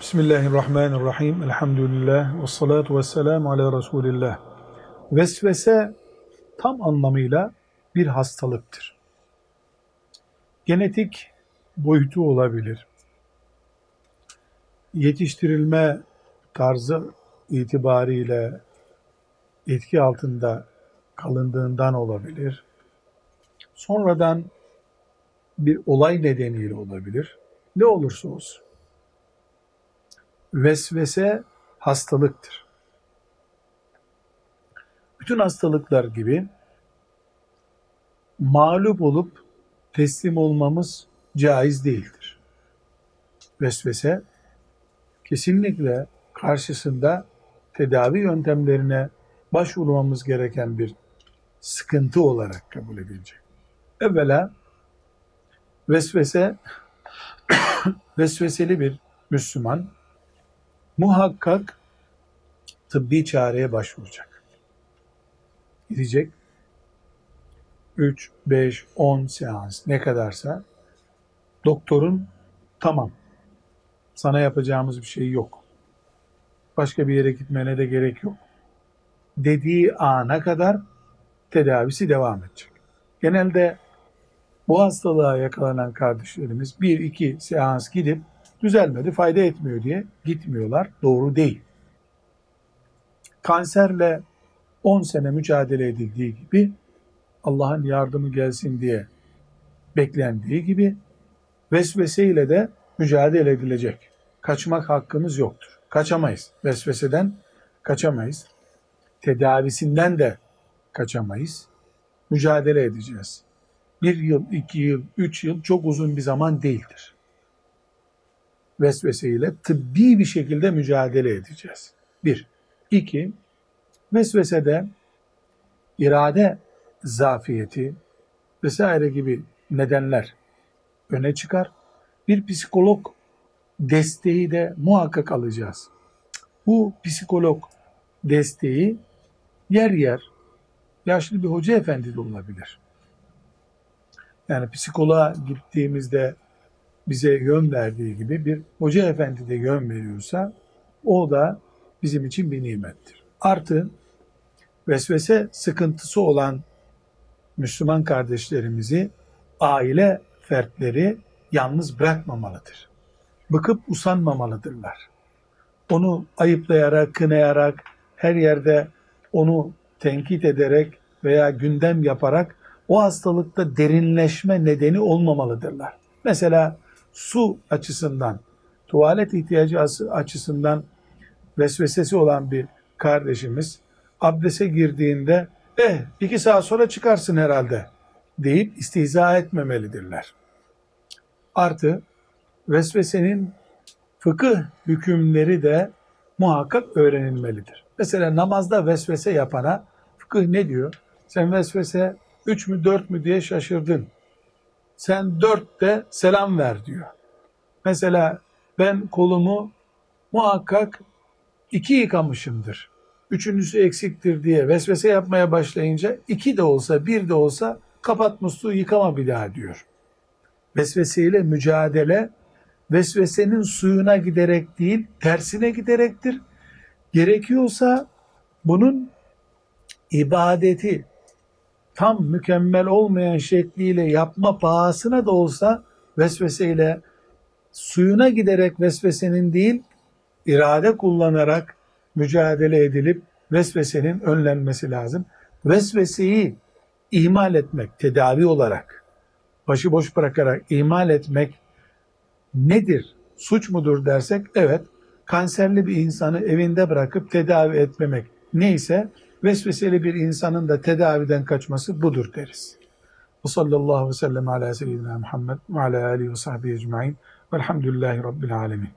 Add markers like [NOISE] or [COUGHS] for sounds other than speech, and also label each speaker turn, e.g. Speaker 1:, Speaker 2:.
Speaker 1: Bismillahirrahmanirrahim. Elhamdülillah. Ve salatu ve selamu ala Resulillah. Vesvese tam anlamıyla bir hastalıktır. Genetik boyutu olabilir. Yetiştirilme tarzı itibariyle etki altında kalındığından olabilir. Sonradan bir olay nedeniyle olabilir. Ne olursa olsun vesvese hastalıktır. Bütün hastalıklar gibi mağlup olup teslim olmamız caiz değildir. Vesvese kesinlikle karşısında tedavi yöntemlerine başvurmamız gereken bir sıkıntı olarak kabul edilecek. Evvela vesvese [COUGHS] vesveseli bir Müslüman muhakkak tıbbi çareye başvuracak. Gidecek 3, 5, 10 seans ne kadarsa doktorun tamam sana yapacağımız bir şey yok. Başka bir yere gitmene de gerek yok. Dediği ana kadar tedavisi devam edecek. Genelde bu hastalığa yakalanan kardeşlerimiz bir iki seans gidip düzelmedi, fayda etmiyor diye gitmiyorlar. Doğru değil. Kanserle 10 sene mücadele edildiği gibi Allah'ın yardımı gelsin diye beklendiği gibi vesveseyle de mücadele edilecek. Kaçmak hakkımız yoktur. Kaçamayız. Vesveseden kaçamayız. Tedavisinden de kaçamayız. Mücadele edeceğiz. Bir yıl, iki yıl, üç yıl çok uzun bir zaman değildir vesveseyle tıbbi bir şekilde mücadele edeceğiz. Bir. İki, vesvesede irade zafiyeti vesaire gibi nedenler öne çıkar. Bir psikolog desteği de muhakkak alacağız. Bu psikolog desteği yer yer yaşlı bir hoca efendi de olabilir. Yani psikoloğa gittiğimizde bize yön verdiği gibi bir hoca efendi de yön veriyorsa o da bizim için bir nimettir. Artı vesvese sıkıntısı olan Müslüman kardeşlerimizi aile fertleri yalnız bırakmamalıdır. Bıkıp usanmamalıdırlar. Onu ayıplayarak, kınayarak, her yerde onu tenkit ederek veya gündem yaparak o hastalıkta derinleşme nedeni olmamalıdırlar. Mesela su açısından, tuvalet ihtiyacı açısından vesvesesi olan bir kardeşimiz abdese girdiğinde eh iki saat sonra çıkarsın herhalde deyip istihza etmemelidirler. Artı vesvesenin fıkıh hükümleri de muhakkak öğrenilmelidir. Mesela namazda vesvese yapana fıkıh ne diyor? Sen vesvese üç mü dört mü diye şaşırdın sen dörtte selam ver diyor. Mesela ben kolumu muhakkak iki yıkamışımdır. Üçüncüsü eksiktir diye vesvese yapmaya başlayınca iki de olsa bir de olsa kapat musluğu yıkama bir daha diyor. Vesveseyle mücadele vesvesenin suyuna giderek değil tersine giderektir. Gerekiyorsa bunun ibadeti tam mükemmel olmayan şekliyle yapma pahasına da olsa vesveseyle suyuna giderek vesvesenin değil irade kullanarak mücadele edilip vesvesenin önlenmesi lazım. Vesveseyi ihmal etmek tedavi olarak başıboş bırakarak ihmal etmek nedir? Suç mudur dersek evet kanserli bir insanı evinde bırakıp tedavi etmemek neyse vesveseli bir insanın da tedaviden kaçması budur deriz. Ve sallallahu aleyhi ve sellem ala seyyidina Muhammed ve ala alihi ve sahbihi ecma'in velhamdülillahi rabbil alemin.